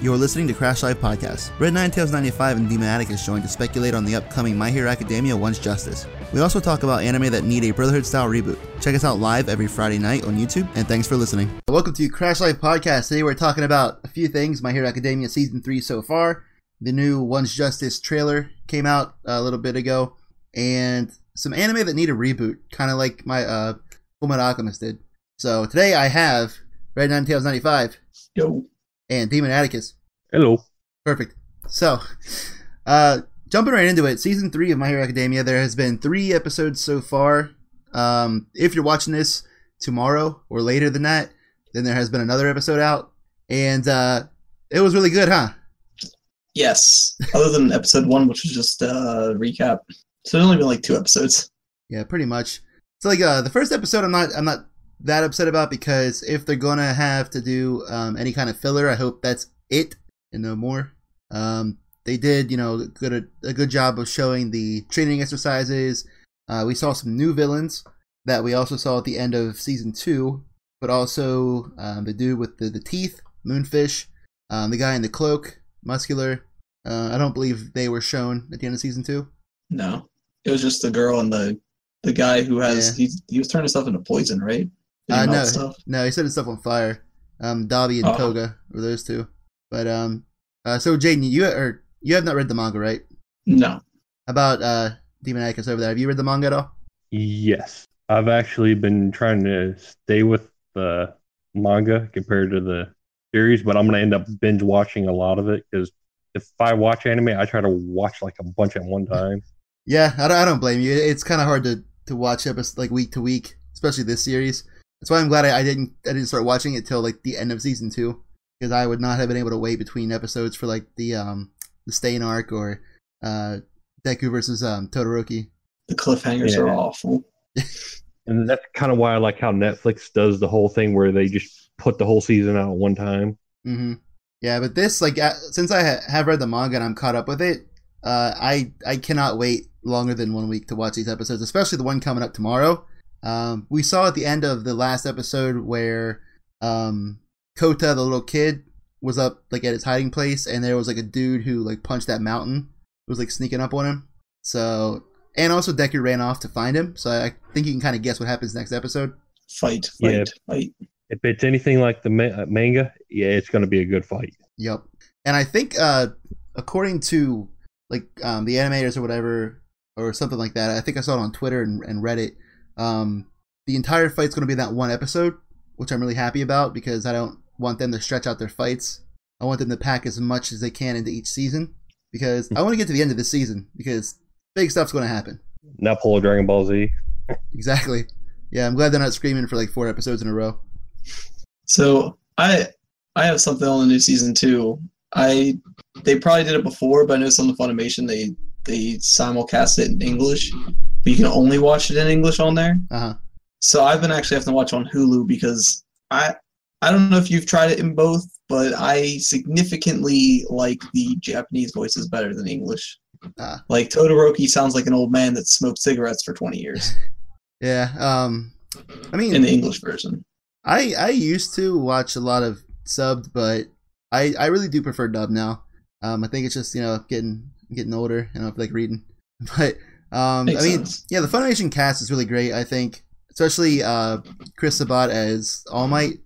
You are listening to Crash Live Podcast. Red Nine Tails 95 and Demon Atticus join to speculate on the upcoming My Hero Academia One's Justice. We also talk about anime that need a Brotherhood style reboot. Check us out live every Friday night on YouTube, and thanks for listening. Welcome to Crash Live Podcast. Today we're talking about a few things My Hero Academia Season 3 so far. The new One's Justice trailer came out a little bit ago, and some anime that need a reboot, kind of like my uh, Fullmetal Alchemist did. So today I have Red Nine Tails 95 Yo. And Demon Atticus. Hello. Perfect. So, uh, jumping right into it, season three of My Hero Academia. There has been three episodes so far. Um, if you're watching this tomorrow or later than that, then there has been another episode out, and uh, it was really good, huh? Yes. Other than episode one, which was just a recap. So there's only been like two episodes. Yeah, pretty much. So like uh, the first episode, I'm not I'm not that upset about because if they're gonna have to do um, any kind of filler, I hope that's it and no more. Um, they did, you know, good a, good job of showing the training exercises. Uh, we saw some new villains that we also saw at the end of season two, but also um, the dude with the, the teeth, Moonfish, um, the guy in the cloak, Muscular. Uh, I don't believe they were shown at the end of season two. No. It was just the girl and the the guy who has he, he was turning himself into poison, right? Did he Uh, no, stuff? no, he set his stuff on fire. Um, Dabi and Oh. Koga were those two. But um, uh, so Jaden, you or you have not read the manga, right? No. About uh, Demon Atticus over there. Have you read the manga at all? Yes, I've actually been trying to stay with the manga compared to the series, but I'm gonna end up binge watching a lot of it because if I watch anime, I try to watch like a bunch at one time. Yeah, I don't, I don't blame you. It's kind of hard to to watch episodes like week to week, especially this series. That's why I'm glad I, I didn't I didn't start watching it till like the end of season two because I would not have been able to wait between episodes for like the um the Stain arc or uh Deku versus um Todoroki. The cliffhangers are awful. And that's kind of why I like how Netflix does the whole thing where they just put the whole season out at one time. hmm Yeah, but this like uh, since I ha- have read the manga and I'm caught up with it, uh, I I cannot wait longer than one week to watch these episodes, especially the one coming up tomorrow. Um, we saw at the end of the last episode where um, Kota, the little kid, was up like at his hiding place, and there was like a dude who like punched that mountain, It was like sneaking up on him. So and also Deku ran off to find him. So I think you can kind of guess what happens next episode. Fight, fight, Yeah. fight. If it's anything like the ma- uh, manga, yeah, it's gonna be a good fight. Yep. And I think uh according to like um the animators or whatever or something like that, I think I saw it on Twitter and, and Reddit. Um the entire fight's gonna be that one episode, which I'm really happy about because I don't want them to stretch out their fights. I want them to pack as much as they can into each season because I want to get to the end of the season because big stuff's gonna happen. Not pull a Dragon Ball Z. Exactly. Yeah, I'm glad they're not screaming for like four episodes in a row. So I I have something on the new season too. I they probably did it before, but I noticed on the Funimation they they simulcast it in English, but you can only watch it in English on there. Uh huh. So I've been actually having to watch on Hulu because I I don't know if you've tried it in both, but I significantly like the Japanese voices better than English. Ah. Like Todoroki sounds like an old man that smoked cigarettes for 20 years Yeah. Um. I mean, in the English version. I I used to watch a lot of subbed, but I I really do prefer dub now. Um, I think it's just you know getting getting older and I feel like reading. But um, Makes I mean, sense. yeah, the Funimation cast is really great. I think, especially uh, Chris Sabat as All Might.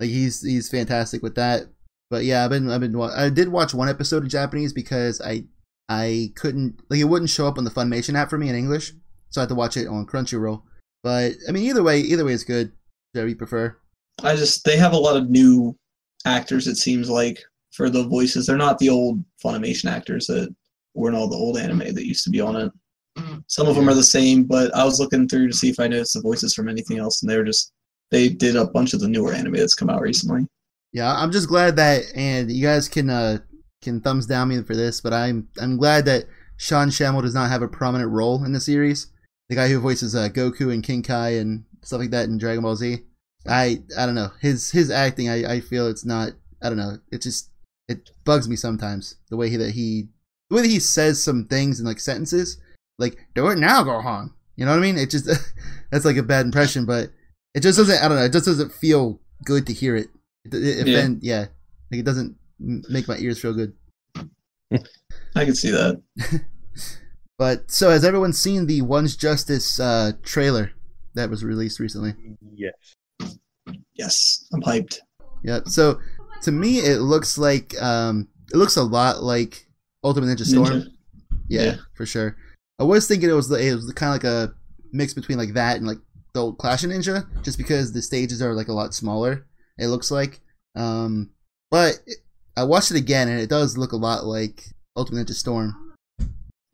Like he's he's fantastic with that. But yeah, I've been I've been I did watch one episode of Japanese because I I couldn't like it wouldn't show up on the Funimation app for me in English, so I had to watch it on Crunchyroll. But I mean, either way, either way is good. Whatever you prefer. I just they have a lot of new actors. It seems like for the voices, they're not the old Funimation actors that were in all the old anime that used to be on it. Some of them are the same, but I was looking through to see if I noticed the voices from anything else, and they were just they did a bunch of the newer anime that's come out recently. Yeah, I'm just glad that, and you guys can uh, can thumbs down me for this, but I'm I'm glad that Sean Schemmel does not have a prominent role in the series. The guy who voices uh, Goku and King Kai and stuff like that in Dragon Ball Z. I I don't know his his acting. I, I feel it's not. I don't know. It just it bugs me sometimes the way he that he the way that he says some things in like sentences like do it now Gohan. You know what I mean? It just that's like a bad impression, but it just doesn't. I don't know. It just doesn't feel good to hear it. It, it, Yeah. offend- yeah. Like it doesn't make my ears feel good. I can see that. But so has everyone seen the One's Justice uh, trailer that was released recently? Yes. Yes, I'm hyped. Yeah. So to me, it looks like um, it looks a lot like Ultimate Ninja Storm. Ninja. Yeah, Yeah. for sure. I was thinking it was it was kind of like a mix between like that and like the old Clash of Ninja, just because the stages are like a lot smaller. It looks like, um, but it, I watched it again and it does look a lot like Ultimate Ninja Storm.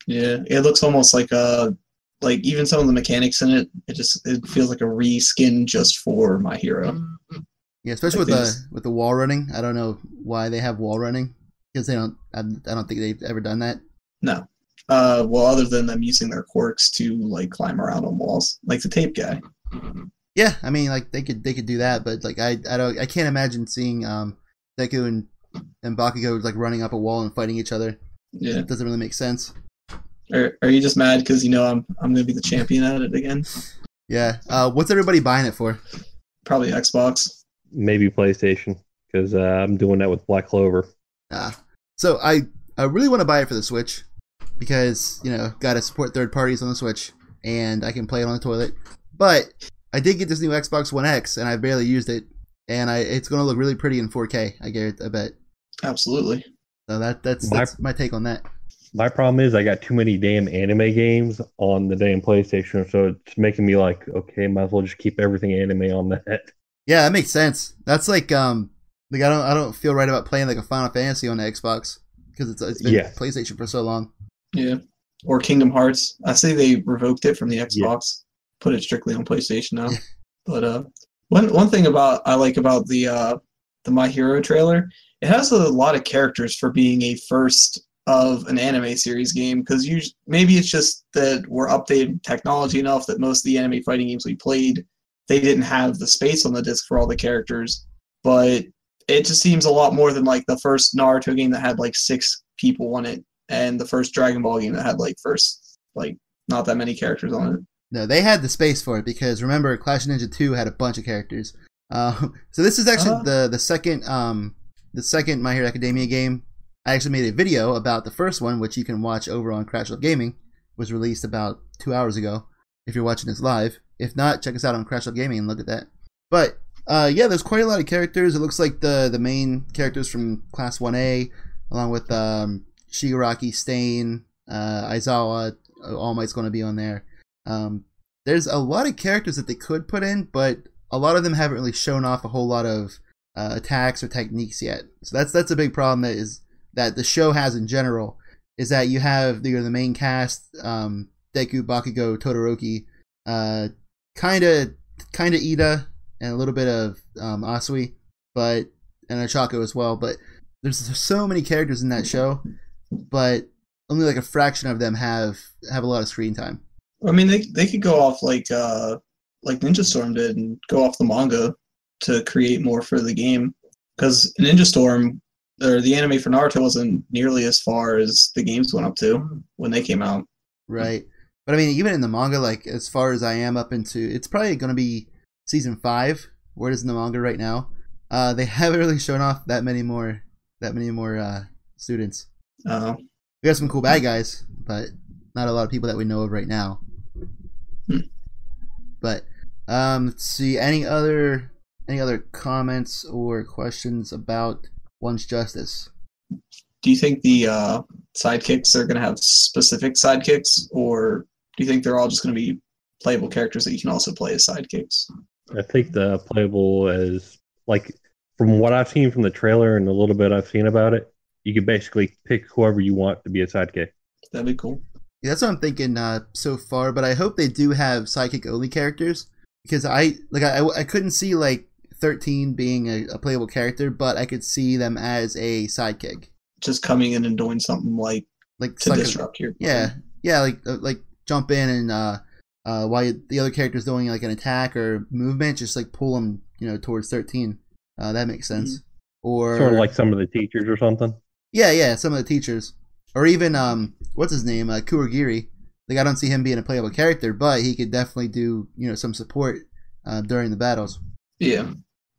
Yeah, it looks almost like a like even some of the mechanics in it. It just it feels like a reskin just for my hero. Mm-hmm. Yeah, especially Like with uh, the with the wall running. I don't know why they have wall running because they don't. I, I don't think they've ever done that. No, uh, well, other than them using their quirks to like climb around on walls, like the tape guy. Yeah, I mean, like they could they could do that, but like I I don't I can't imagine seeing um Deku and and Bakugo like running up a wall and fighting each other. Yeah, It doesn't really make sense. are, are you just mad because you know I'm I'm gonna be the champion at it again? Yeah. Uh, what's everybody buying it for? Probably Xbox. Maybe PlayStation because uh, I'm doing that with Black Clover. Ah, so I I really want to buy it for the Switch because you know got to support third parties on the Switch and I can play it on the toilet. But I did get this new Xbox One X and I barely used it, and I it's going to look really pretty in 4K. I guarantee. I bet. Absolutely. So that that's My- that's my take on that. My problem is I got too many damn anime games on the damn PlayStation, so it's making me like, okay, might as well just keep everything anime on that. Yeah, that makes sense. That's like um like I don't I don't feel right about playing like a Final Fantasy on the Xbox because it's it's been Yeah. PlayStation for so long. Yeah. Or Kingdom Hearts. I say they revoked it from the Xbox, put it strictly on PlayStation now. but uh, one one thing about I like about the uh, the My Hero trailer, it has a lot of characters for being a first of an anime series game. Because you maybe it's just that we're updated technology enough that most of the anime fighting games we played, they didn't have the space on the disc for all the characters. But it just seems a lot more than like the first Naruto game that had like six people on it and the first Dragon Ball game that had like first like not that many characters on it. No, they had the space for it because remember Clash of Ninja 2 had a bunch of characters. Uh, so this is actually Uh-huh. the the second um the second My Hero Academia game. I actually made a video about the first one, which you can watch over on Crash Up Gaming. Was released about two hours ago. If you're watching this live, if not, check us out on Crash Up Gaming and look at that. But uh, yeah, there's quite a lot of characters. It looks like the the main characters from Class 1A, along with um, Shigaraki, Stain, uh, Aizawa, All Might's going to be on there. Um, there's a lot of characters that they could put in, but a lot of them haven't really shown off a whole lot of uh, attacks or techniques yet. So that's that's a big problem that is that the show has in general is that you have the, the main cast, um, Deku, Bakugo, Todoroki, kind of kind of Ida, and a little bit of um, Asui, but and Ochako as well. But there's so many characters in that show, but only like a fraction of them have have a lot of screen time. I mean, they they could go off like uh like Ninja Storm did and go off the manga to create more for the game. Because Ninja Storm or the anime for Naruto wasn't nearly as far as the games went up to when they came out. Right. But I mean, even in the manga, like as far as I am up into, it's probably going to be season five. Where it is in the manga right now? Uh, they haven't really shown off that many more, that many more uh, students. Uh, We got some cool bad guys, but not a lot of people that we know of right now. Hmm. But um, let's see. Any other any other comments or questions about One's Justice? do you think the uh, sidekicks are going to have specific sidekicks, or do you think they're all just going to be playable characters that you can also play as sidekicks? I think the playable as like from what I've seen from the trailer and a little bit I've seen about it, you could basically pick whoever you want to be a sidekick. That'd be cool. Yeah, that's what I'm thinking uh, so far. But I hope they do have sidekick only characters because I like I, I couldn't see like 13 being a, a playable character, but I could see them as a sidekick, Just coming in and doing something like like to like a- disrupt your yeah, yeah, like uh, like jump in and uh, uh, while the other character's doing like an attack or movement, just like pull them you know towards 13. Uh, that makes sense. Or Sort of like some of the teachers or something. Yeah, yeah, some of the teachers, or even um, what's his name, uh, Kurogiri. Like I don't see him being a playable character, but he could definitely do you know some support uh, during the battles. yeah.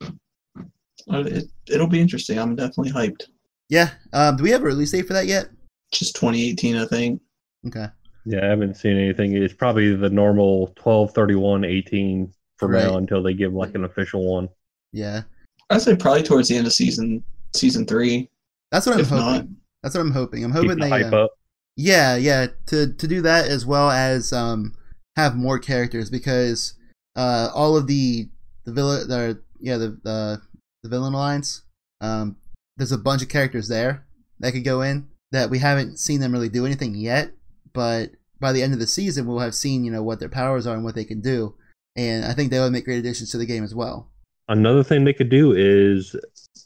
Uh, It, it'll be interesting. I'm definitely hyped. Yeah. Um, do we have a release date for that yet? Just 2018, I think. Okay. Yeah, I haven't seen anything. It's probably the normal 12, 31, 18 for Right. now until they give like an official one. Yeah. I'd say probably towards the end of season season three. That's what I'm If hoping. not, That's what I'm hoping. I'm hoping the they. uh. Yeah, yeah. To to do that as well as um have more characters because uh all of the the villain the yeah the the the villain alliance um there's a bunch of characters there that could go in that we haven't seen them really do anything yet, but by the end of the season we'll have seen you know what their powers are and what they can do, and I think they would make great additions to the game as well. Another thing they could do is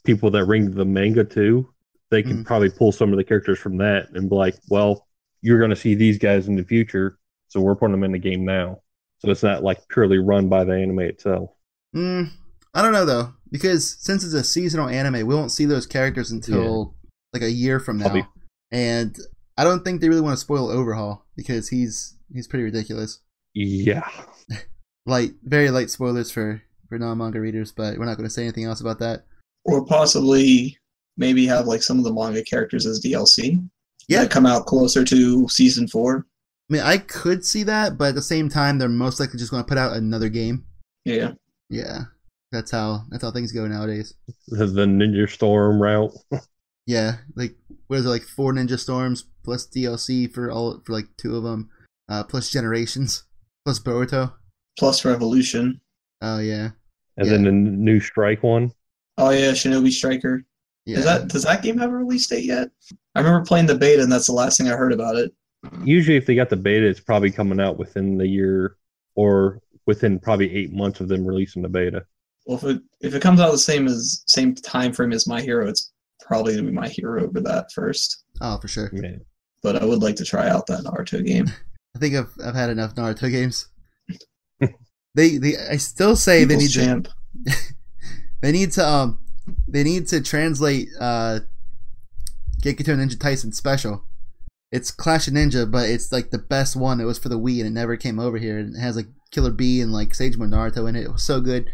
people that ring the manga too. They could Mhm. probably pull some of the characters from that and be like, "Well, you're going to see these guys in the future, so we're putting them in the game now." So it's not like purely run by the anime itself. Mm, I don't know though, because since it's a seasonal anime, we won't see those characters until like a year from now, Probably. and I don't think they really want to spoil Overhaul because he's he's pretty ridiculous. Yeah, Light, very light spoilers for for non manga readers, but we're not going to say anything else about that. or possibly maybe have like some of the manga characters as DLC. Yeah. that come out closer to season four. I mean, I could see that, but at the same time, they're most likely just going to put out another game. Yeah, Yeah, that's how that's how things go nowadays. the, the Ninja Storm route. Yeah, like what is it like four Ninja Storms plus DLC for all for like two of them, uh, plus Generations, plus Boruto. plus Revolution. Oh yeah, And Yeah. then the new Strike one. Oh yeah, Shinobi Striker. Yeah. Is that does that game have a release date yet? I remember playing the beta, and that's the last thing I heard about it. Usually, if they got the beta, it's probably coming out within the year or within probably eight months of them releasing the beta. Well, if it if it comes out the same as same time frame as My Hero, it's probably gonna be My Hero over that first. oh for sure. Man, But I would like to try out that Naruto game. I think I've I've had enough Naruto games. they they I still say they need People's to they need to um they need to translate uh Gekitou Ninja Taisen Special. It's Clash of Ninja, but it's like the best one. It was for the Wii and it never came over here. And it has like Killer B and like Sage Mode Naruto in it. It was so good,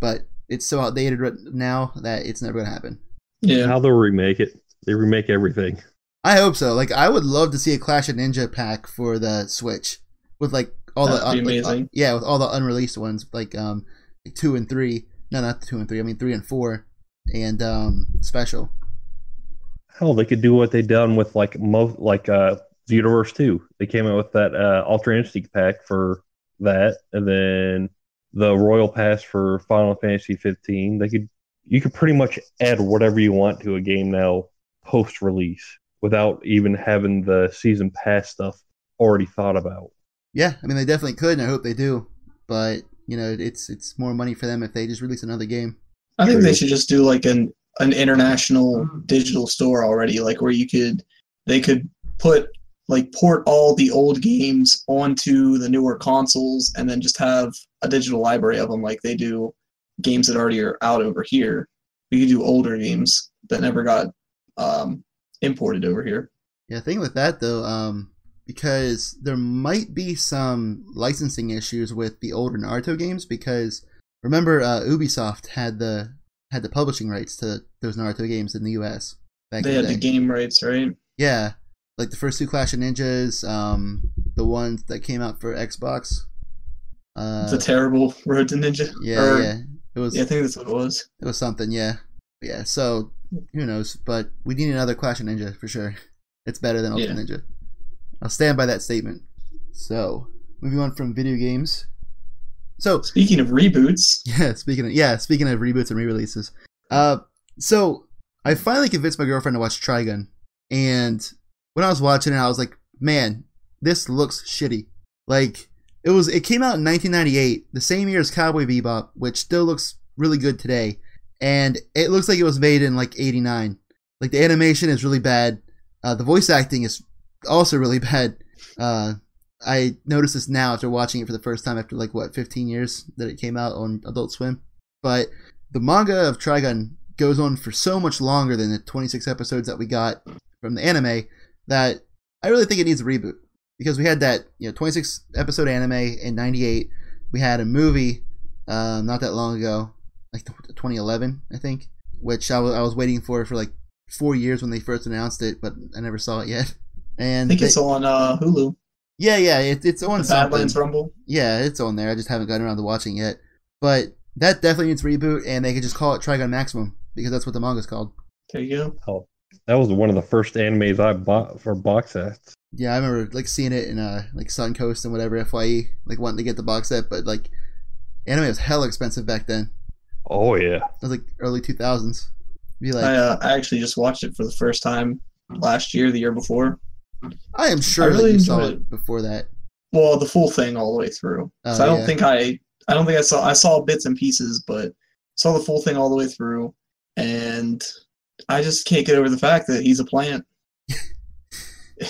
but it's so outdated right now that it's never gonna happen. Yeah, how they'll remake it? They remake everything. I hope so. Like I would love to see a Clash of Ninja pack for the Switch with like all the That'd be like, uh, amazing. yeah, with all the unreleased ones like um like two and three. No, not two and three. I mean three and four, and um special. Hell, they could do what they done with like most like uh Xenoverse 2. They came out with that uh Ultra Instinct pack for that, and then the Royal Pass for Final Fantasy 15. They could you could pretty much add whatever you want to a game now post release without even having the season pass stuff already thought about. Yeah, I mean they definitely could, and I hope they do. But you know, it's it's more money for them if they just release another game. I think they should just do like an an international digital store already, like where you could they could put like port all the old games onto the newer consoles and then just have a digital library of them like they do games that already are out over here. We could do older games that never got um, imported over here. Yeah, thing with that though, um, because there might be some licensing issues with the older Naruto games. Because remember, uh, Ubisoft had the had the publishing rights to those Naruto games in the U.S. Back They in had the the game rights, right? Yeah, like the first two Clash of Ninjas, um, the ones that came out for Xbox. Uh, the terrible Road to Ninja. yeah, Or- yeah, it was yeah, I think that's what it was. it was something. Yeah, yeah. So who knows? But we need another Clash of Ninja for sure. It's better than Ultra Yeah. Ninja. I'll stand by that statement. So moving on from video games. So Speaking of reboots, yeah, speaking of yeah, speaking of reboots and re-releases, uh, so I finally convinced my girlfriend to watch Trigun, and when I was watching it, I was like, man, this looks shitty. Like it was, it came out in 1998, the same year as Cowboy Bebop, which still looks really good today, and it looks like it was made in like '89. Like the animation is really bad, uh, the voice acting is also really bad. Uh, I noticed this now after watching it for the first time after like what 15 years that it came out on Adult Swim. But the manga of Trigun goes on for so much longer than the 26 episodes that we got from the anime that I really think it needs a reboot because we had that you know 26 episode anime in 98. We had a movie um, not that long ago, like 2011, I think, which I was waiting for for like four years when they first announced it, but I never saw it yet. and I think they- it's on uh, Hulu. Yeah, yeah, it, it's on The something. Badlands Rumble. Yeah, it's on there. I just haven't gotten around to watching it. But that definitely needs reboot, and they could just call it Trigun Maximum because that's what the manga's called. There you go. Oh, that was one of the first animes I bought for box sets. Yeah, I remember like seeing it in uh like Suncoast and whatever Fye, like wanting to get the box set, but like anime was hella expensive back then. Oh yeah. It was like early two thousands. Be like, I uh, I actually just watched it for the first time last year, the year before. I am sure I really that you saw it before that. Well, the full thing all the way through. Oh, so I don't yeah. think I I don't think I saw I saw bits and pieces, but saw the full thing all the way through, and I just can't get over the fact that he's a plant.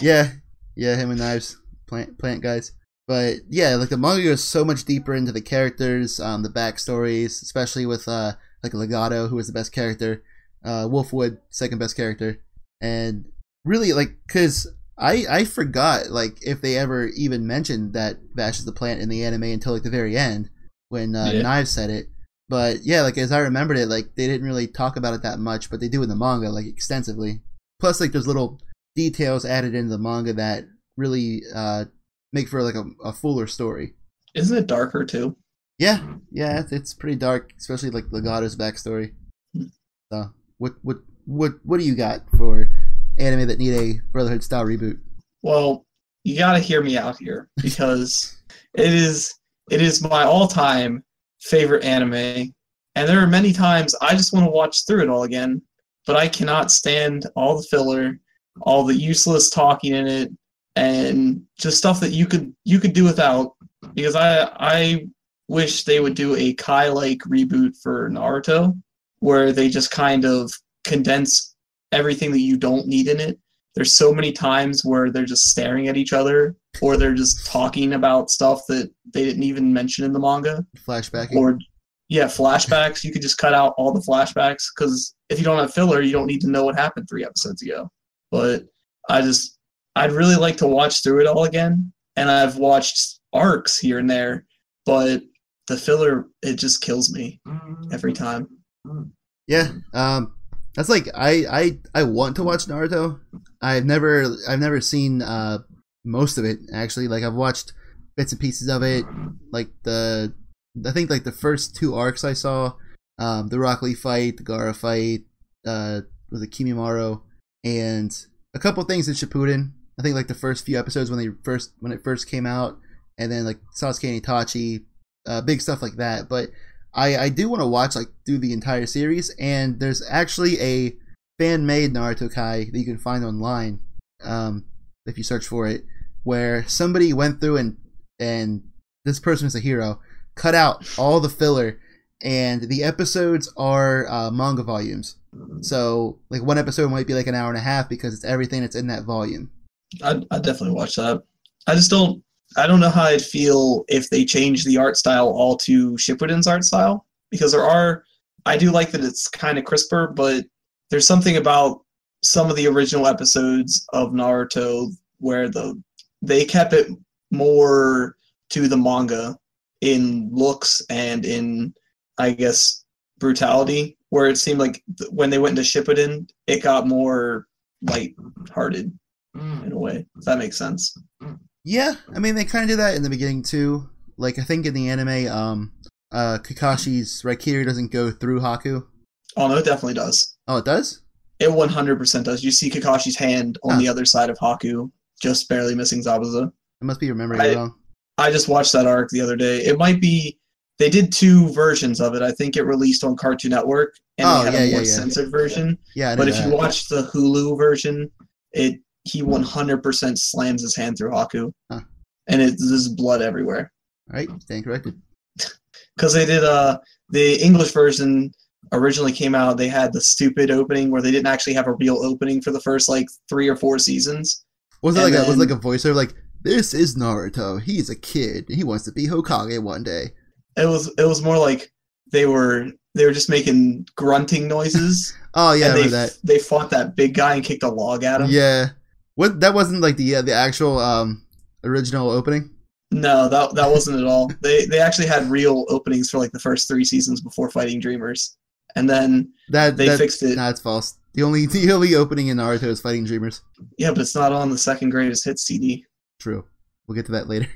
Yeah, yeah, him and Knives, plant plant guys. But yeah, like the manga goes so much deeper into the characters, um, the backstories, especially with uh like Legato, who was the best character, uh, Wolfwood, second best character, and really like because I I forgot like if they ever even mentioned that Vash is the plant in the anime until like the very end when uh, Yeah. Knives said it. But yeah, like as I remembered it, like they didn't really talk about it that much, but they do in the manga like extensively. Plus, like there's little details added into the manga that really uh, make for like a, a fuller story. Isn't it darker too? Yeah, yeah, it's, it's pretty dark, especially like Legato's backstory. So, what what what what do you got for anime that need a Brotherhood style reboot? Well, you got to hear me out here because it is it is my all-time favorite anime, and there are many times I just want to watch through it all again, but I cannot stand all the filler, all the useless talking in it, and just stuff that you could you could do without. Because I I wish they would do a Kai-like reboot for Naruto, where they just kind of condense everything that you don't need in it. There's so many times where they're just staring at each other or they're just talking about stuff that they didn't even mention in the manga. Flashbacking. or yeah flashbacks. You could just cut out all the flashbacks because if you don't have filler you don't need to know what happened three episodes ago. But i just i'd really like to watch through it all again. And i've watched arcs here and there but the filler it just kills me every time. Yeah, um, that's like I, I I want to watch Naruto. I've never I've never seen uh most of it actually. Like I've watched bits and pieces of it. Like the I think like the first two arcs I saw, um, the Rock Lee fight, the Gaara fight, uh, was Kimimaro, and a couple things in Shippuden. I think like the first few episodes when they first when it first came out, and then like Sasuke and Itachi, uh, big stuff like that. But I, I do want to watch like through the entire series, and there's actually a fan made Naruto Kai that you can find online, um, if you search for it, where somebody went through and and this person is a hero, cut out all the filler, and the episodes are uh, manga volumes. So like one episode might be like an hour and a half because it's everything that's in that volume. I'd, I'd definitely watch that. I just don't. I don't know how I'd feel if they changed the art style all to Shippuden's art style because there are. I do like that it's kind of crisper, but there's something about some of the original episodes of Naruto where the they kept it more to the manga in looks and in I guess brutality, where it seemed like th- when they went into Shippuden, it got more light-hearted mm. in a way. If that makes sense. Mm. Yeah, I mean they kind of do that in the beginning too. Like I think in the anime, um, uh, Kakashi's Raikiri doesn't go through Haku. Oh no, it definitely does. Oh, it does. It 100% does. You see Kakashi's hand on Huh. the other side of Haku, just barely missing Zabuza. I must be remembering I- it wrong. I just watched that arc the other day. It might be they did two versions of it. I think it released on Cartoon Network and Oh, they had yeah, a more yeah. censored version. Yeah, But if you watch the Hulu version, it he 100% slams his hand through Haku, Huh. and it, there's blood everywhere. All right, stand corrected. because they did uh the English version originally came out. They had the stupid opening where they didn't actually have a real opening for the first like three or four seasons. Was it And like a was like a voiceover like this is Naruto. He's a kid. He wants to be Hokage one day. It was it was more like they were they were just making grunting noises. Oh yeah, they that. they fought that big guy and kicked a log at him. Yeah, what that wasn't like the uh, the actual um original opening. No, that that wasn't at all. They they actually had real openings for like the first three seasons before fighting Dreamers, and then That they that, fixed it. Nah, it's false. The only the only opening in Naruto is fighting dreamers. Yeah, but it's not on the second greatest hit CD. True. We'll get to that later.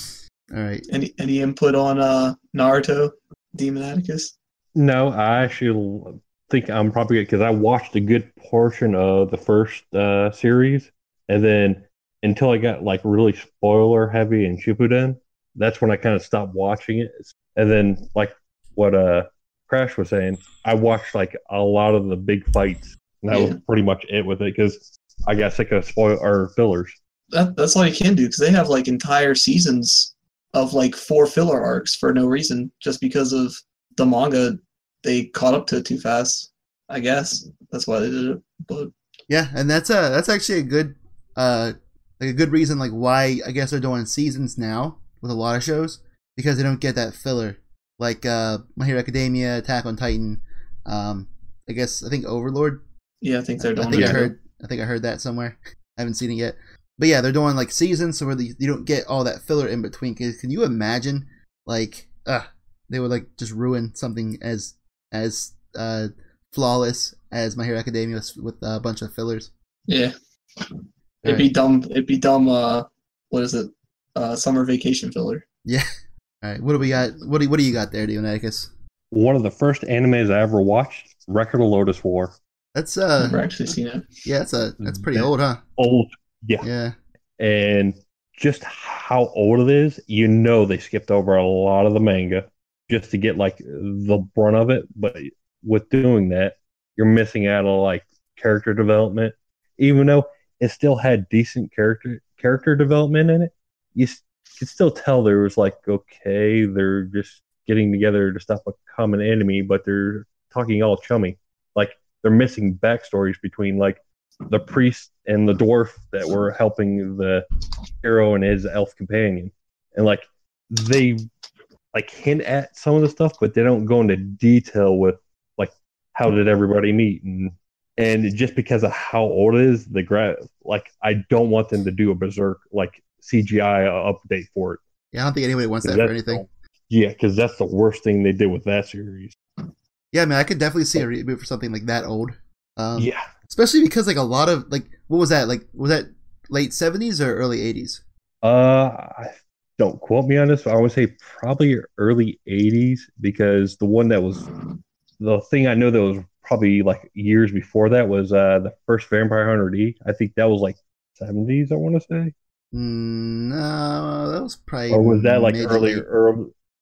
All right. Any any input on uh Naruto, Demon Atticus? No, I actually think I'm probably good because I watched a good portion of the first uh, series, and then until I got like really spoiler heavy in Shippuden, that's when I kind of stopped watching it. And then, like what uh Crash was saying, I watched like a lot of the big fights, and that Yeah. was pretty much it with it because I got sick of spoil or fillers. That that's all you can do because they have like entire seasons of like four filler arcs for no reason, just because of the manga. They caught up to it too fast. I guess that's why they did it. But Yeah, and that's a that's actually a good uh like a good reason like why I guess they're doing seasons now with a lot of shows because they don't get that filler like uh My Hero Academia, Attack on Titan, um I guess I think Overlord. yeah, I think they're Doing I think. I heard I think I heard that somewhere. I haven't seen it yet. But yeah, they're doing like seasons so where you don't get all that filler in between. Cause can you imagine like uh they would like just ruin something as as uh flawless as My Hero Academia with a bunch of fillers. Yeah, it'd be dumb. It'd be dumb. Uh, what is it? Uh, summer vacation filler. Yeah. All right. What do we got? What do what do you got there, Dionacus? One of the first animes I ever watched, Record of Lodoss War. That's uh. I've never actually seen it. yeah, that's a that's pretty That- old, huh? Old, yeah. Yeah. and just how old it is, you know they skipped over a lot of the manga just to get like the brunt of it. But with doing that, you're missing out on like character development. Even though it still had decent character character development in it, you could still tell there was like okay, they're just getting together to stop a common enemy, but they're talking all chummy. Like they're missing backstories between like the priest and the dwarf that were helping the hero and his elf companion and like they like hint at some of the stuff but they don't go into detail with like how did everybody meet and and just because of how old it is the gra- like i don't want them to do a berserk like cgi update for it Yeah, I don't think anybody wants that for anything. the- yeah because that's the worst thing they did with that series Yeah, I mean, I could definitely see a reboot for something like that old. Um, yeah Especially because like a lot of like what was that like was that late seventies or early eighties? Uh, don't quote me on this, but I would say probably early 80s because the one that was the thing I know that was probably like years before that was uh the first Vampire Hunter D. I think that was like 70s, I want to say. Mm, no, that was probably Or was that like to early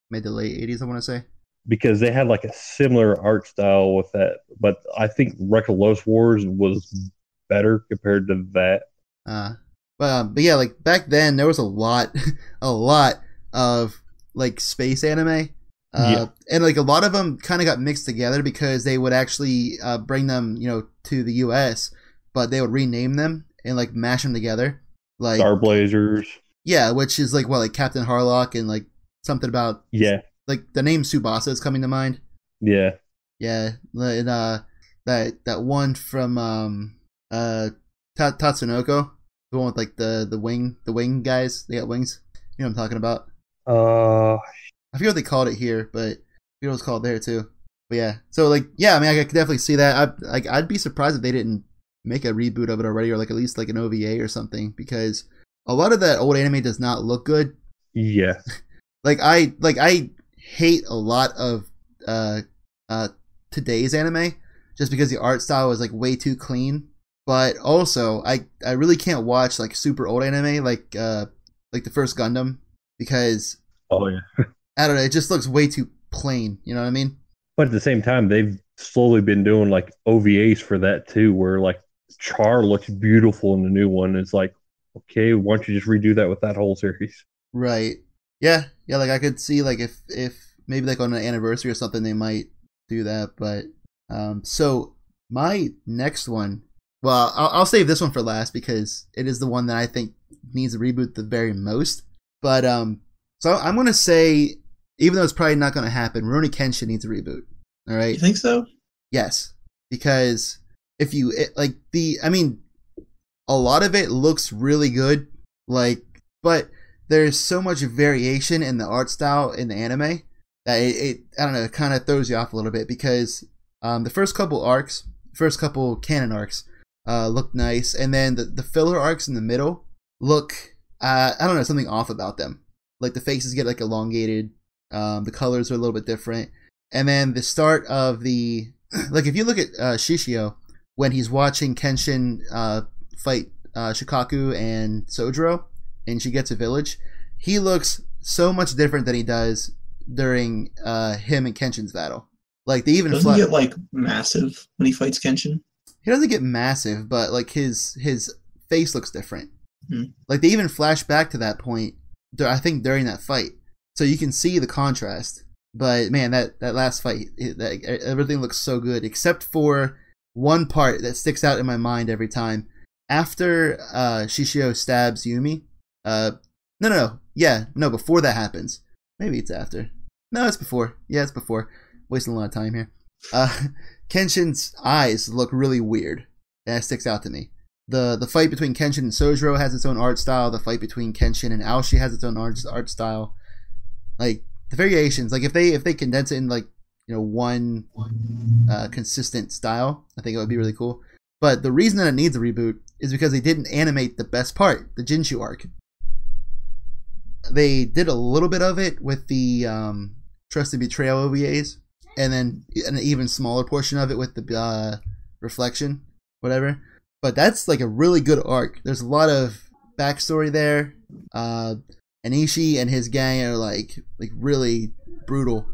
mid to late eighties? I want to say. because they had like a similar art style with that, but I think of Lodoss Wars was better compared to that. Uh, but, um, but yeah, like back then there was a lot, a lot of like space anime. Uh, Yeah. and like a lot of them kind of got mixed together because they would actually uh, bring them, you know, to the U.S., but they would rename them and like mash them together. Like Star Blazers. yeah, which is like what like Captain Harlock and like something about Yeah. like the name Subasa is coming to mind. Yeah. Yeah, and uh, that that one from um uh Ta- Tatsunoko, the one with like the the wing the wing guys. They got wings. You know what I'm talking about. Uh, I forget what they called it here, but I forget what it was called there too. But yeah, so like yeah, I mean I could definitely see that. I like I'd be surprised if they didn't make a reboot of it already, or like at least like an OVA or something, because a lot of that old anime does not look good. yeah. like I like I hate a lot of uh uh today's anime just because the art style is like way too clean. But also I I really can't watch like super old anime like uh like the first Gundam because Oh, yeah. I don't know, it just looks way too plain, you know what I mean? But at the same time, they've slowly been doing like OVAs for that too, where like Char looks beautiful in the new one. It's like, okay, why don't you just redo that with that whole series? Right. Yeah, yeah, like I could see like if if maybe like on an anniversary or something they might do that, but um so my next one well, I'll, I'll save this one for last because it is the one that I think needs a reboot the very most. But um so I'm going to say even though it's probably not going to happen, Rurouni Kenshin needs a reboot. All right? You think so? Yes, because if you it, like the, I mean, a lot of it looks really good, like, but there's so much variation in the art style in the anime that it, it I don't know, it kind of throws you off a little bit because um, the first couple arcs first couple canon arcs uh, look nice, and then the the filler arcs in the middle look uh, I don't know something off about them. Like the faces get like elongated, um, the colors are a little bit different, and then the start of the like if you look at uh, Shishio when he's watching Kenshin uh, fight uh, Senkaku and Sojiro and she gets a village, he looks so much different than he does during uh, him and Kenshin's battle. Like they even Doesn't fla- he get like massive when he fights Kenshin? he doesn't get massive, but like his his face looks different. Hmm. Like they even flash back to that point. I think during that fight, so you can see the contrast. But man, that that last fight, that, everything looks so good except for one part that sticks out in my mind every time. After uh, Shishio stabs Yumi, uh, no, no, no, yeah, no, before that happens. Maybe it's after. No, it's before. Yeah, it's before. Wasting a lot of time here. Uh, Kenshin's eyes look really weird. That sticks out to me. The the fight between Kenshin and Sojiro has its own art style. The fight between Kenshin and Aoshi has its own art, art style. Like the variations, like if they if they condense it in like you know one uh, consistent style, I think it would be really cool. But the reason that it needs a reboot is because they didn't animate the best part, the Jinchu arc. They did a little bit of it with the um, Trust and Betrayal OVAs, and then an even smaller portion of it with the uh, Reflection, whatever. But that's like a really good arc. There's a lot of backstory there. Uh, Enishi and his gang are like like really brutal,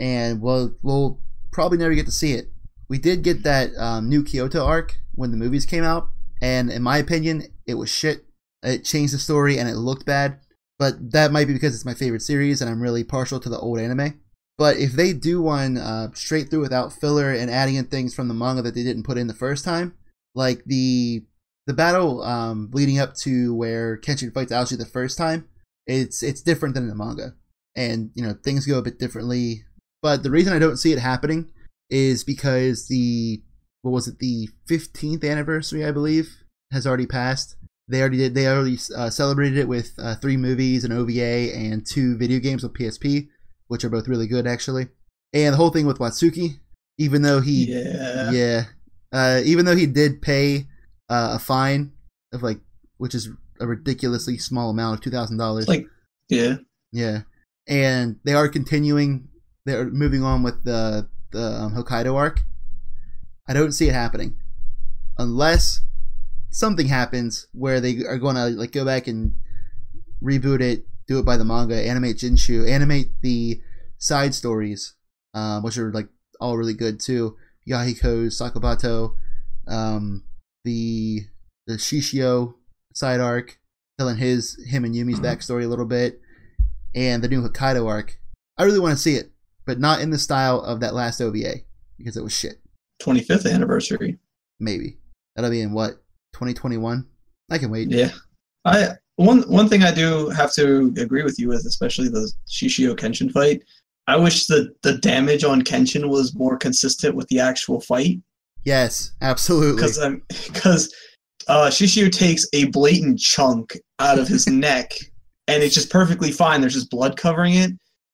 and we'll we'll probably never get to see it. We did get that um, new Kyoto arc when the movies came out, and in my opinion, it was shit. It changed the story and it looked bad, but that might be because it's my favorite series and I'm really partial to the old anime. But if they do one uh, straight through without filler and adding in things from the manga that they didn't put in the first time, like the the battle um, leading up to where Kenshin fights Aoshi the first time, it's it's different than in the manga, and you know things go a bit differently. But the reason I don't see it happening is because the what was it the 15th anniversary I believe has already passed. They already did. They already uh, celebrated it with uh, three movies, an OVA, and two video games with PSP, which are both really good actually. And the whole thing with Watsuki, even though he Yeah. yeah. Uh, even though he did pay uh, a fine of like, which is a ridiculously small amount of two thousand dollars. Like- Yeah. yeah, and they are continuing. They're moving on with the the um, Hokkaido arc. I don't see it happening unless something happens where they are going to like go back and reboot it, do it by the manga, animate Jinchu, animate the side stories, um, which are like all really good too. Yahiko, Sakabato, um, the the Shishio side arc, telling his him and Yumi's mm-hmm. backstory a little bit, and the new Hokkaido arc. I really want to see it, but not in the style of that last OVA because it was shit. 25th anniversary. Maybe that'll be in what 2021. I can wait. Yeah. I one one thing I do have to agree with you with, especially the Shishio Kenshin fight. I wish the the damage on Kenshin was more consistent with the actual fight Yes, absolutely. because I'm because uh, Shishio takes a blatant chunk out of his neck and it's just perfectly fine. There's just blood covering it,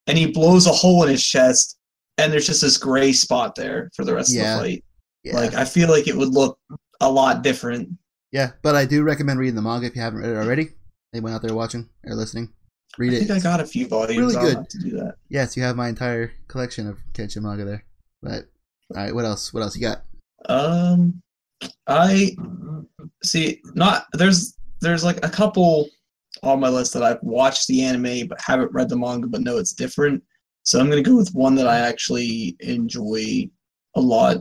and he blows a hole in his chest, and there's just this gray spot there for the rest Yeah. of the fight. Yeah. Like I feel like it would look a lot different. yeah, but I do recommend reading the manga if you haven't read it already. Anyone out there watching or listening, read I it. think I got a few volumes. really I'll good. to do that. Yes, you have my entire collection of Kenshin manga there. But all right, what else? What else you got? Um, I see. Not there's there's like a couple on my list that I've watched the anime but haven't read the manga, but know it's different. So I'm gonna go with one that I actually enjoy a lot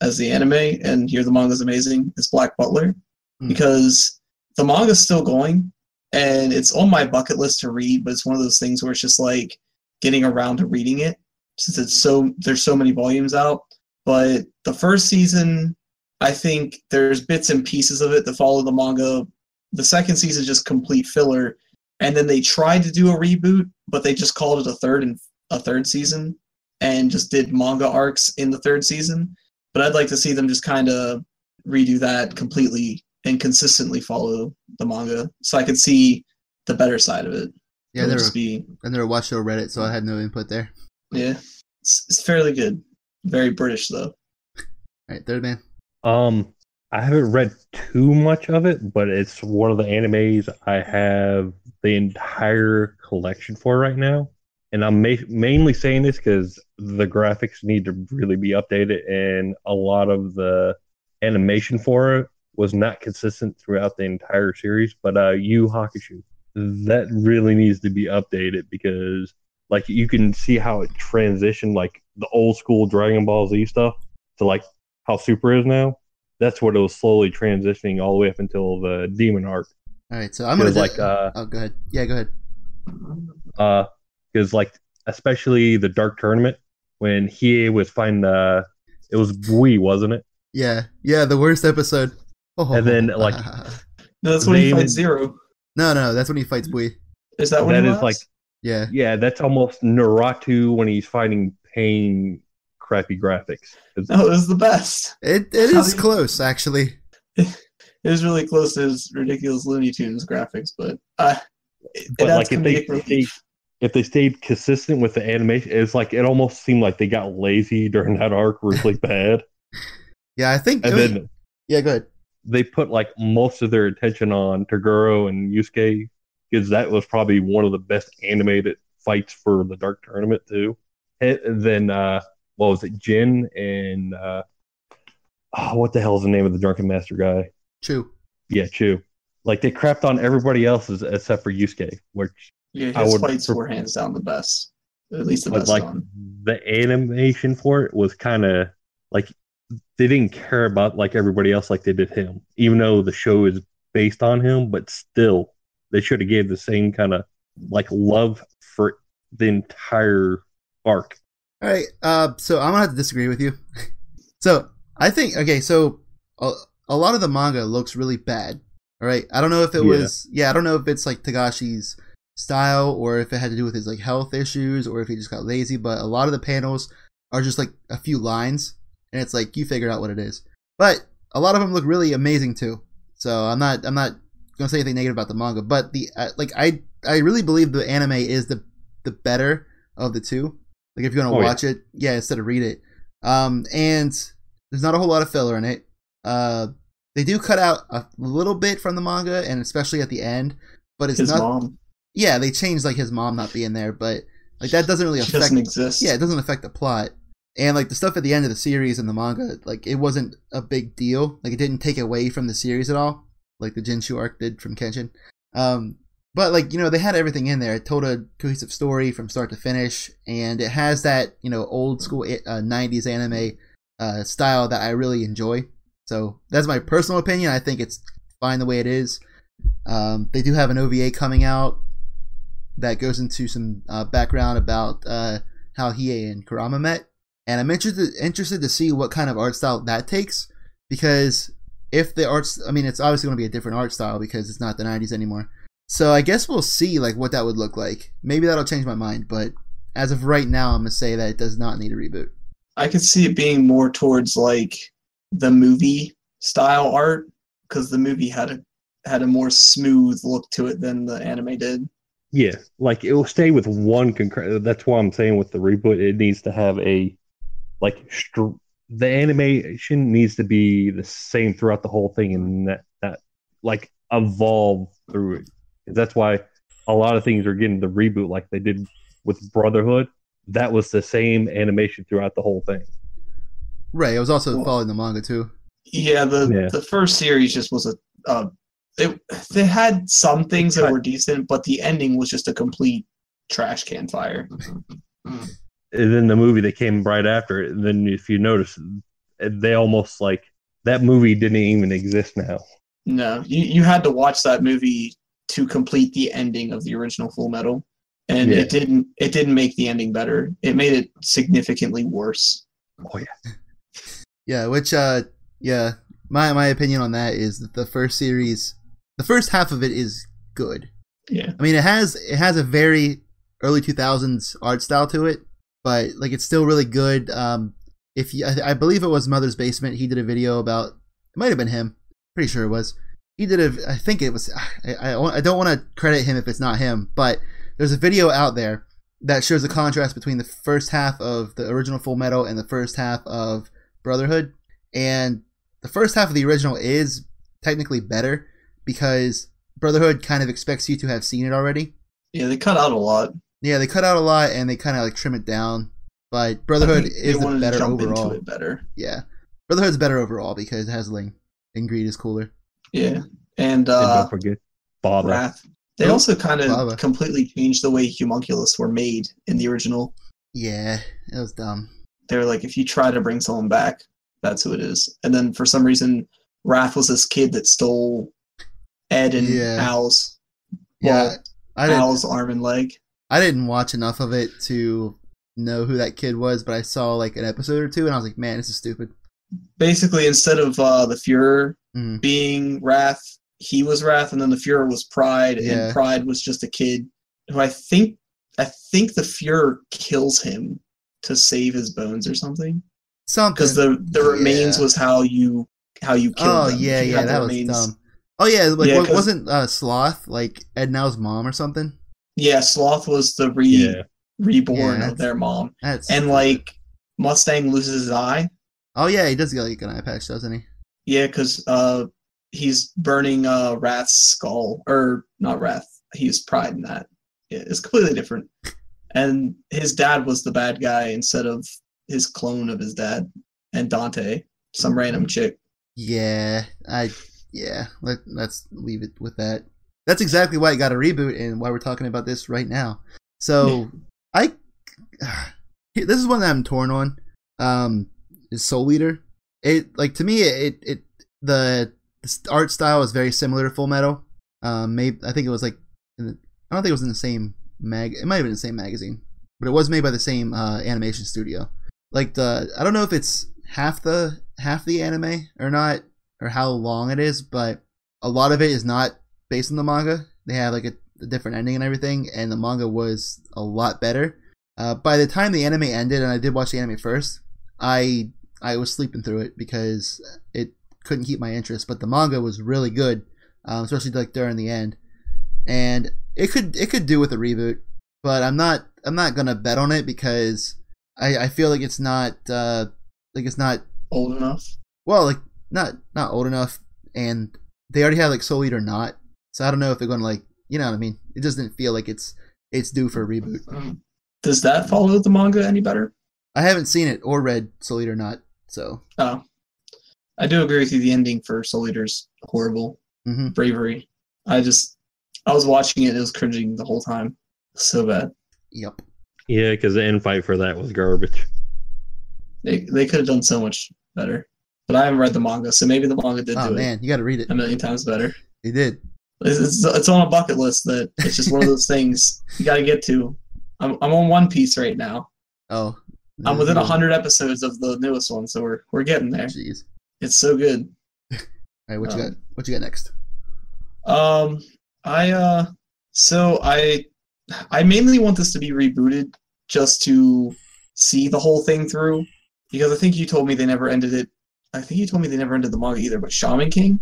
as the anime, and here the manga's amazing. It's Black Butler Hmm. because the manga's still going, and it's on my bucket list to read. But it's one of those things where it's just like getting around to reading it since it's so there's so many volumes out but the first season i think there's bits and pieces of it that follow the manga. The second season is just complete filler. And then they tried to do a reboot but they just called it a third and a third season and just did manga arcs in the third season. But i'd like to see them just kind of redo that completely and consistently follow the manga so i could see the better side of it. Yeah, I It would never, just be I never watched or read it, so I had no input there. yeah. It's, it's fairly good. Very british though. All right, third man. Um, I haven't read too much of it, but it's one of the animes I have the entire collection for right now. And I'm ma- mainly saying this because the graphics need to really be updated, and a lot of the animation for it was not consistent throughout the entire series. But uh, Yu Hakusho, that really needs to be updated because, like, you can see how it transitioned, like the old school Dragon Ball Z stuff, to like how Super is now. That's what it was slowly transitioning all the way up until the Demon arc. All right, so I'm gonna like uh, oh, go ahead. Yeah, go ahead. uh because like especially the dark tournament when he was fighting uh it was Bui, wasn't it? Yeah, yeah, the worst episode. Oh, And then, like- No, that's when he fights Zero. no, no, that's when he fights Bui. Is that when That he is laughs? like Yeah, yeah, that's almost Naruto when he's fighting pain crappy graphics. 'Cause- No, it was the best. it it How is do you- close actually. It was really close to his ridiculous Looney Tunes graphics, but uh, it, But it like if they, if they if they stayed consistent with the animation, it's like it almost seemed like they got lazy during that arc really bad. Yeah, I think. And I mean- then yeah, go ahead. they put like most of their attention on Toguro and Yusuke because that was probably one of the best animated fights for the Dark Tournament too. And then uh, what was it, Jin and uh, oh, what the hell is the name of the Drunken Master guy? True. Yeah, Chu. Like they crapped on everybody else's except for Yusuke, which Yeah, I his would fights pref- were hands down the best. At least the but best like one. the animation for it was kind of like they didn't care about like everybody else like they did him, even though the show is based on him. But still, they should have gave the same kind of like love for the entire arc. All right. Uh, so I'm gonna have to disagree with you. so I think okay. So a, a lot of the manga looks really bad. All right. I don't know if it Yeah. was. Yeah, I don't know if it's like Togashi's style or if it had to do with his like health issues or if he just got lazy. But a lot of the panels are just like a few lines, and it's like you figure out what it is. But a lot of them look really amazing too. So I'm not. I'm not gonna say anything negative about the manga. But the uh, like I I really believe the anime is the the better of the two. Like if you're gonna Oh, yeah. watch it, yeah, instead of read it. Um, and there's not a whole lot of filler in it. Uh, they do cut out a little bit from the manga, and especially at the end. But it's His not. mom. Yeah, they changed like his mom not being there, but like that doesn't really She affect. doesn't exist. Yeah, it doesn't affect the plot. And like the stuff at the end of the series and the manga, like it wasn't a big deal. Like it didn't take away from the series at all, like the Jinchu arc did from Kenshin. Um, but like you know, they had everything in there. It told a cohesive story from start to finish, and it has that you know old school uh, '90s anime uh, style that I really enjoy. So that's my personal opinion. I think it's fine the way it is. Um, they do have an OVA coming out that goes into some uh, background about uh, how Hiei and Kurama met, and I'm interested interested to see what kind of art style that takes because if the arts, I mean, it's obviously going to be a different art style because it's not the '90s anymore. So I guess we'll see like what that would look like. Maybe that'll change my mind, but as of right now, I'm gonna say that it does not need a reboot. I could see it being more towards like the movie style art because the movie had a had a more smooth look to it than the anime did. Yeah, like it will stay with one concurrent. That's why I'm saying with the reboot, it needs to have a like str- the animation needs to be the same throughout the whole thing, and that that like evolve through it. That's why a lot of things are getting the reboot, like they did with Brotherhood. That was the same animation throughout the whole thing. Right. I was also Well- following the manga too. Yeah, the Yeah. the first series just was a uh, it they had some things that were decent, but the ending was just a complete trash can fire. And then the movie that came right after it. And then if you notice, they almost like that movie didn't even exist now. No, you you had to watch that movie to complete the ending of the original Full Metal, and Yeah. it didn't it didn't make the ending better. It made it significantly worse. Oh yeah. Yeah, which uh yeah, my my opinion on that is that the first series the first half of it is good. Yeah, I mean it has it has a very early 2000s art style to it, but like it's still really good. Um if you, I, I believe it was Mother's Basement, he did a video about it might have been him. Pretty sure it was. He did a I think it was I I, I don't want to credit him if it's not him, but there's a video out there that shows the contrast between the first half of the original Full Metal and the first half of Brotherhood, and the first half of the original is technically better because Brotherhood kind of expects you to have seen it already. Yeah, they cut out a lot. Yeah, they cut out a lot and they kind of like trim it down. But Brotherhood is the better to jump overall. into it better. Yeah, Brotherhood's better overall because it has Ling and Greed is cooler. Yeah, and and uh, don't forget Baba. Wrath. They Oh, also kind of completely changed the way homunculus were made in the original. Yeah, it was dumb. They were like, if you try to bring someone back, that's who it is. And then for some reason, Wrath was this kid that stole Ed and Yeah. Al's, Yeah, well, I didn't. Al's arm and leg. I didn't watch enough of it to know who that kid was, but I saw like an episode or two, and I was like, man, this is stupid. Basically, instead of uh, the Fuhrer Mm. being Wrath, he was Wrath, and then the Fuhrer was Pride, Yeah. and Pride was just a kid who I think I think the Fuhrer kills him to save his bones or something. Something. because the the remains Yeah. was how you how you killed oh them. yeah, you yeah, had the that was remains- dumb. Oh yeah, like Yeah, wasn't uh, Sloth like Ednow's mom or something? Yeah, Sloth was the re Yeah. reborn Yeah, of their mom, and like Mustang loses his eye. oh yeah, he does get like an eye patch, doesn't he? Yeah, because uh, he's burning uh Wrath's skull, or not Wrath. He's Pride in that. Yeah, it's completely different. And his dad was the bad guy instead of his clone of his dad, and Dante, some random chick. Yeah, I yeah. Let let's leave it with that. That's exactly why it got a reboot and why we're talking about this right now. So I this is one that I'm torn on. Um, is Soul Eater. It like to me it it the, the art style is very similar to Full Metal. Um, maybe I think it was like the, I don't think it was in the same mag. It might have been the same magazine, but it was made by the same uh, animation studio. Like the I don't know if it's half the half the anime or not, or how long it is, but a lot of it is not based on the manga. They have like a, a different ending and everything, and the manga was a lot better. Uh, by the time the anime ended, and I did watch the anime first, I I was sleeping through it because it couldn't keep my interest. But the manga was really good, um, especially like during the end, and it could it could do with a reboot. But I'm not I'm not gonna bet on it because I, I feel like it's not uh, like it's not Old enough. well like not not old enough, and they already have like Soul Eater not. So I don't know if they're gonna like you know what I mean. It just didn't feel like it's it's due for a reboot. Does that follow the manga any better? I haven't seen it or read Soul Eater not, so Oh, I do agree with you. The ending for Soul Eater's horrible. hmm Bravery. I just, I was watching it. and It was cringing the whole time. So bad. yep. Yeah, because the end fight for that was garbage. They they could have done so much better. But I haven't read the manga, so maybe the manga did Oh do man, you got to read it. it a million times better. They did. It's, it's, it's on a bucket list that it's just one of those things you got to get to. I'm I'm on One Piece right now. Oh, I'm within hundred episodes of the newest one, so we're we're getting there. Jeez. It's so good. All right, what you Um, got? What you got next? Um, I uh, so I I mainly want this to be rebooted just to see the whole thing through because I think you told me they never ended it. I think you told me they never ended the manga either, but Shaman King.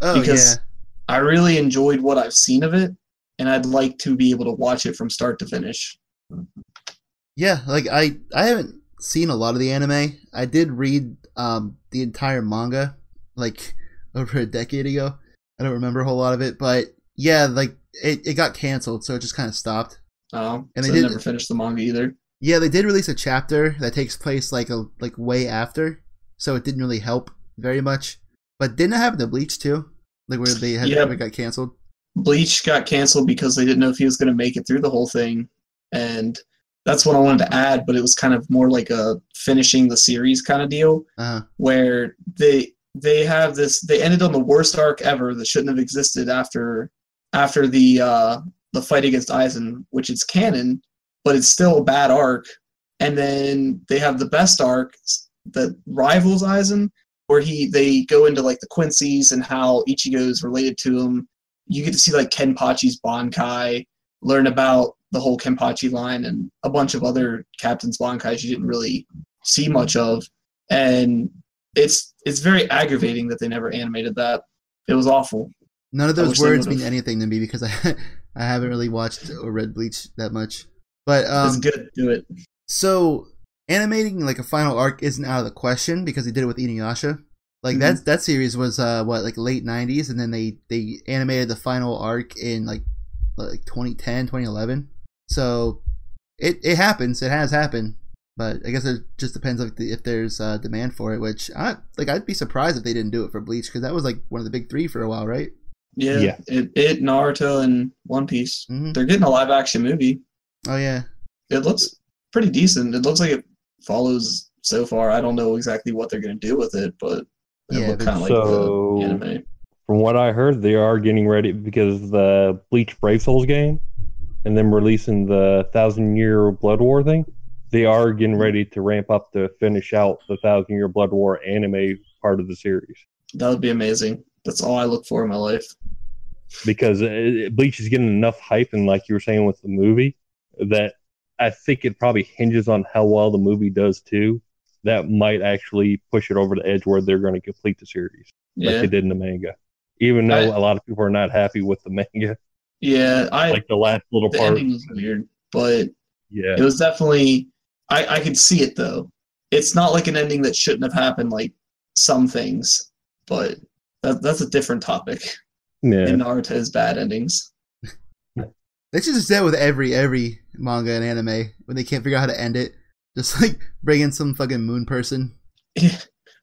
Oh because yeah. I really enjoyed what I've seen of it, and I'd like to be able to watch it from start to finish. Yeah, like I I haven't seen a lot of the anime. I did read um the entire manga like over a decade ago. I don't remember a whole lot of it, but yeah, like it, it got canceled, so it just kind of stopped. Um, And so they did- never finished the manga either. Yeah, they did release a chapter that takes place like a like way after, so it didn't really help very much. But didn't it happen to Bleach too? Like where they had Yep. it got canceled. Bleach got canceled because they didn't know if he was going to make it through the whole thing, and that's what I wanted to add. But it was kind of more like a finishing the series kind of deal, Uh where they they have this. They ended on the worst arc ever that shouldn't have existed after after the uh, the fight against Aizen, which is canon, but it's still a bad arc. And then they have the best arc that rivals Aizen, where he they go into like the Quincy's and how Ichigo is related to him. You get to see like Kenpachi's Bankai, learn about the whole Kenpachi line and a bunch of other captains Bankais you didn't really see much of. And it's it's very aggravating that they never animated that. It was awful. none of those words mean anything to me because I I haven't really watched or read Bleach that much. But it's um good. Do it. So animating like a final arc isn't out of the question because he did it with Inuyasha. Like Mhm. that that series was uh what like late 90s and then they they animated the final arc in like like 2010, 2011. So it it happens, it has happened. But I guess it just depends like the, if there's uh, demand for it, which I like I'd be surprised if they didn't do it for Bleach cuz that was like one of the big 3 for a while, right? Yeah, Yeah. It, it Naruto and One Piece. Mhm. They're getting a live action movie. Oh yeah. It looks pretty decent. It looks like it follows so far. I don't know exactly what they're going to do with it, but it Yeah, looked kind of like So- the anime. From what I heard, they are getting ready because the Bleach Brave Souls game, and then releasing the Thousand Year Blood War thing. They are getting ready to ramp up to finish out the Thousand Year Blood War anime part of the series That would be amazing. That's all I look for in my life. because it, Bleach is getting enough hype, and like you were saying with the movie, that I think it probably hinges on how well the movie does too. That might actually push it over the edge where they're going to complete the series like they did in the manga. Even though I- a lot of people are not happy with the manga, yeah. I like the last little the part. ending was weird, but Yeah, it was definitely. I I could see it though. It's not like an ending that shouldn't have happened, like some things, but that that's a different topic. yeah. In Naruto's bad endings. This is just do that with every every manga and anime when they can't figure out how to end it. Just like bring in some fucking moon person. Yeah.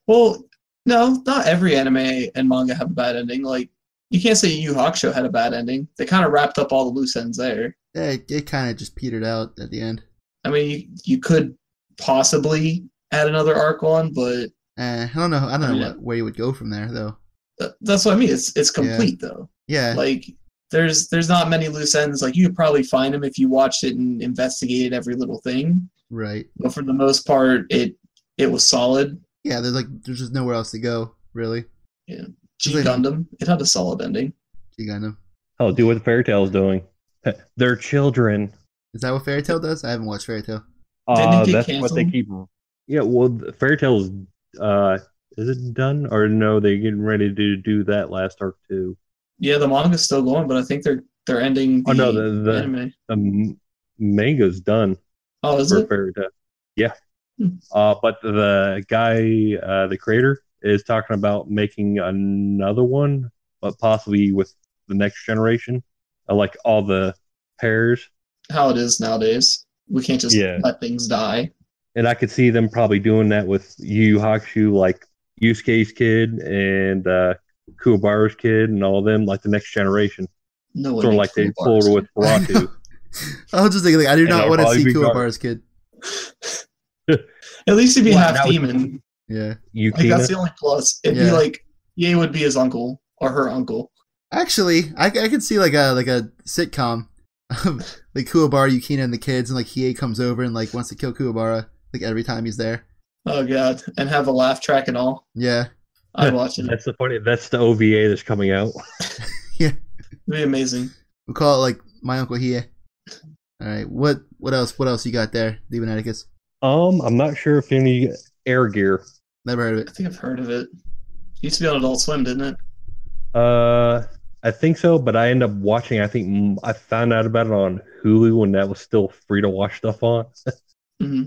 Well, no, not every anime and manga have a bad ending. Like you can't say Yu Hakusho had a bad ending. They kind of wrapped up all the loose ends there. Yeah, it, it kind of just petered out at the end. I mean, you, you could possibly add another arc on, but Eh, I don't know. I don't know Yeah. what, where you would go from there though. th- that's what I mean. It's it's complete though. Yeah, Like there's there's not many loose ends. Like you could probably find them if you watched it and investigated every little thing. right. But for the most part, it it was solid. Yeah, there's like there's just nowhere else to go really. Yeah, G Like- Gundam, it had a solid ending. You got know. Oh, do what Fairy Tail's doing. They're children. Is that what Fairy Tail does? I haven't watched Fairy Tail. Uh, get that's what they keep. Yeah, well, Fairy Tail's. Uh, is it done or no? They're getting ready to do that last arc too. Yeah, the manga's still going, but I think they're they're ending the, Oh, no, the- the- anime. The manga's done Oh, is for it? Fairy Tail. Yeah. Uh, but the guy, uh, the creator, is talking about making another one, but possibly with the next generation, uh, like all the pairs. How it is nowadays. We can't just Yeah. let things die. and I could see them probably doing that with Yu Yu Hakusho, like Yusuke's kid and uh, Kuwabara's kid, and all of them, like the next generation. No one Sort of makes like they pulled with Boruto. I was just thinking, like, I do And not want to see be Kuwabara's kid. At least he'd be Well, half that was- demon. Yeah, Like that's the only plus. It'd be Yeah. like Ye would be his uncle or her uncle. actually, I, I could see like a like a sitcom of like Kuwabara, Yukina, and the kids, and like Hiei comes over and like wants to kill Kuwabara like every time he's there. Oh god, and have a laugh track and all. Yeah, I'd watch it. That's the funny. That's the OVA that's coming out. Yeah, It'd be amazing. we call it like my uncle Hiei. All right, what what else? What else you got there, Demon Atticus? Um, I'm not sure if any Air Gear. Never heard of I think I've heard of it. used to be on Adult Swim, didn't it? Uh, I think so, but I end up watching. I think I found out about it on Hulu when that was still free to watch stuff on. hmm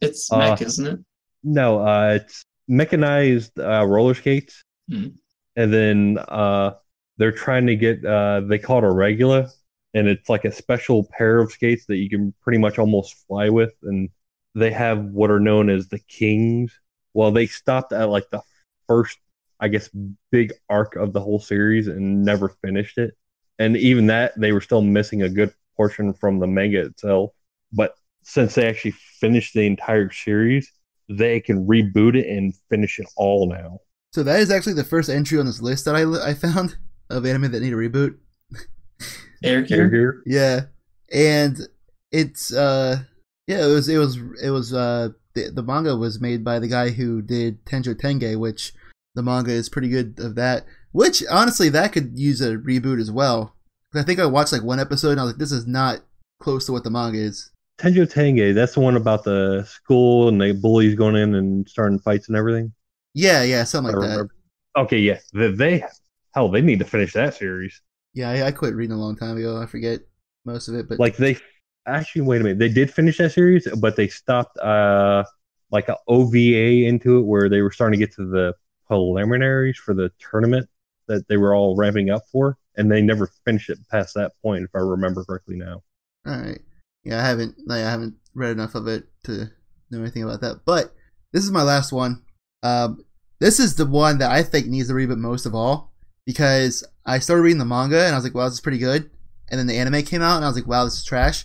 It's Uh, mech, isn't it? No, uh, it's mechanized uh, roller skates, Hmm. and then uh, they're trying to get uh, they call it a Regalia, and it's like a special pair of skates that you can pretty much almost fly with, and they have what are known as the Kings. Well, they stopped at like the first, I guess, big arc of the whole series and never finished it, and even that they were still missing a good portion from the manga itself. But since they actually finished the entire series, they can reboot it and finish it all now. So that is actually the first entry on this list that I I found of anime that need a reboot. Air Air Gear. Gear. Yeah, and it's uh yeah it was it was it was uh the, the manga was made by the guy who did Tenjo Tenge, which the manga is pretty good of that. Which honestly, that could use a reboot as well. I think I watched like one episode and I was like, this is not close to what the manga is. Tenjo Tenge, that's the one about the school and the bullies going in and starting fights and everything. Yeah, yeah, something like that. Okay, yeah. They, they hell, they need to finish that series. Yeah, I, I quit reading a long time ago. I forget most of it, but Like they actually wait a minute. They did finish that series, but they stopped uh like a OVA into it where they were starting to get to the preliminaries for the tournament that they were all ramping up for, and they never finished it past that point, if I remember correctly now. All right. Yeah, I haven't like, I haven't read enough of it to know anything about that. But this is my last one. Um, this is the one that I think needs a reboot most of all because I started reading the manga and I was like, wow, this is pretty good. And then the anime came out and I was like, wow, this is trash.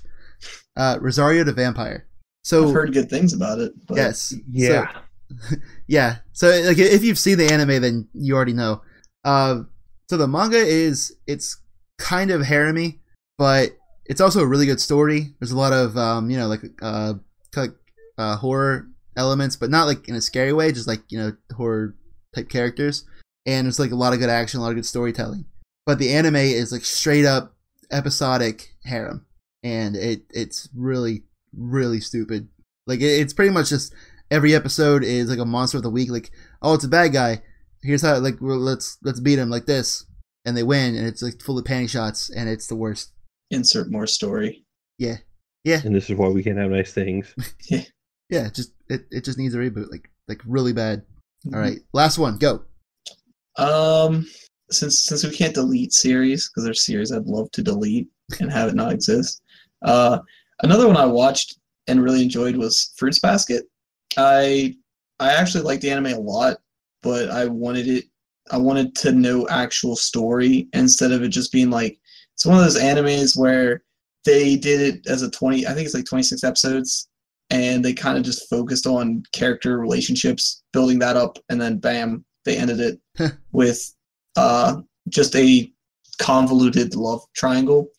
Uh, Rosario the Vampire. So I've heard good things about it. But yes, Yeah. So, yeah. So like, if you've seen the anime, then you already know. Uh, so the manga is it's kind of harem but it's also a really good story. There's a lot of um, you know, like uh, kind of, uh, horror elements, but not like in a scary way, just like you know, horror type characters. And it's like a lot of good action, a lot of good storytelling. But the anime is like straight up episodic harem, and it it's really really stupid. Like it, it's pretty much just every episode is like a monster of the week. Like oh, it's a bad guy. Here's how like well, let's let's beat him like this, and they win, and it's like full of panic shots, and it's the worst. insert more story. Yeah, yeah, And this is why we can't have nice things. yeah. Just it, it just needs a reboot, like like really bad. All right, last one, go. Um, since since we can't delete series because there's series I'd love to delete and have it not exist. Uh, another one I watched and really enjoyed was Fruits Basket. I I actually liked the anime a lot, but I wanted it. I wanted to know actual story instead of it just being like it's one of those animes where they did it as a 20 i think it's like 26 episodes and they kind of just focused on character relationships building that up and then bam they ended it with uh, just a convoluted love triangle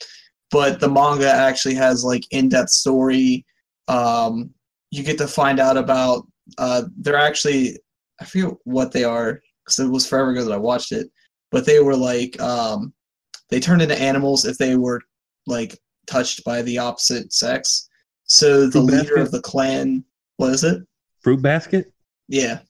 but the manga actually has like in-depth story um, you get to find out about uh, they're actually i forget what they are because it was forever ago that i watched it but they were like um, they turned into animals if they were like touched by the opposite sex. So the Fruit leader basket? of the clan, what is it? Fruit basket? Yeah,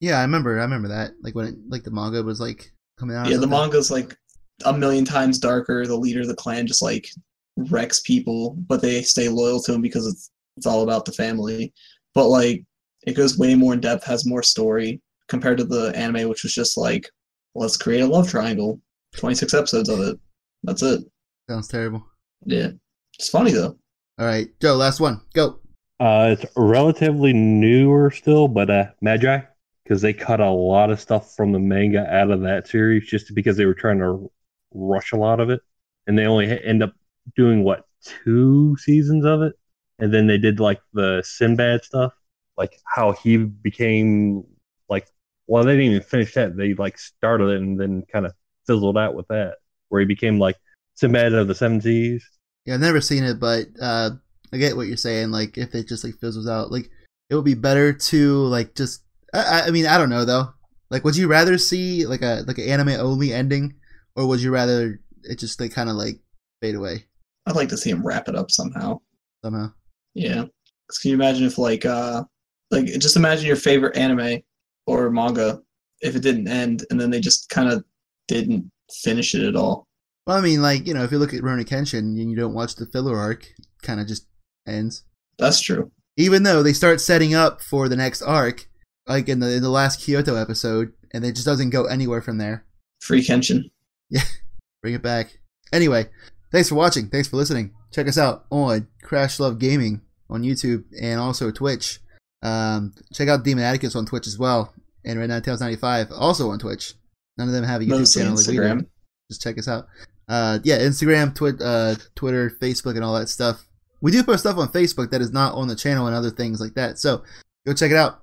Yeah, I remember. I remember that. Like when it, like the manga was like coming out. or yeah. The something. manga's like a million times darker. The leader of the clan just like wrecks people, but they stay loyal to him because it's it's all about the family. But like it goes way more in depth, has more story compared to the anime, which was just like let's create a love triangle. Twenty six episodes of it. That's it. sounds terrible. Yeah, it's funny though. All right, Joe, last one, go. Uh, it's relatively newer still, but uh, Magi, because they cut a lot of stuff from the manga out of that series just because they were trying to rush a lot of it, and they only end up doing what two seasons of it, and then they did like the Sinbad stuff, like how he became like. Well, they didn't even finish that. They like started it and then kind of fizzled out with that, where he became like Sinbad of the Seven Seas. Yeah, I've never seen it, but uh, I get what you're saying. Like, if it just like fizzles out, like it would be better to like just. I, I- mean, I don't know though. Like, would you rather see like a like an anime only ending, or would you rather it just like kind of like fade away I'd like to see him wrap it up somehow. somehow? Yeah. 'Cause can you imagine if like uh like just imagine your favorite anime or manga if it didn't end and then they just kind of didn't finish it at all. Well, I mean, like you know, if you look at Rurouni Kenshin and you don't watch the filler arc, kind of just ends. That's true. Even though they start setting up for the next arc, like in the in the last Kyoto episode, and it just doesn't go anywhere from there. Free Kenshin. Yeah, bring it back. Anyway, thanks for watching. Thanks for listening. Check us out on Crash Love Gaming on YouTube and also Twitch. Um, check out Demon Atticus on Twitch as well, and Red Nine Tails ninety five also on Twitch. None of them have a YouTube Mostly channel like. Instagram. Just check us out. Uh, yeah, Instagram, Twi- uh, Twitter, Facebook, and all that stuff. We do post stuff on Facebook that is not on the channel and other things like that. So go check it out.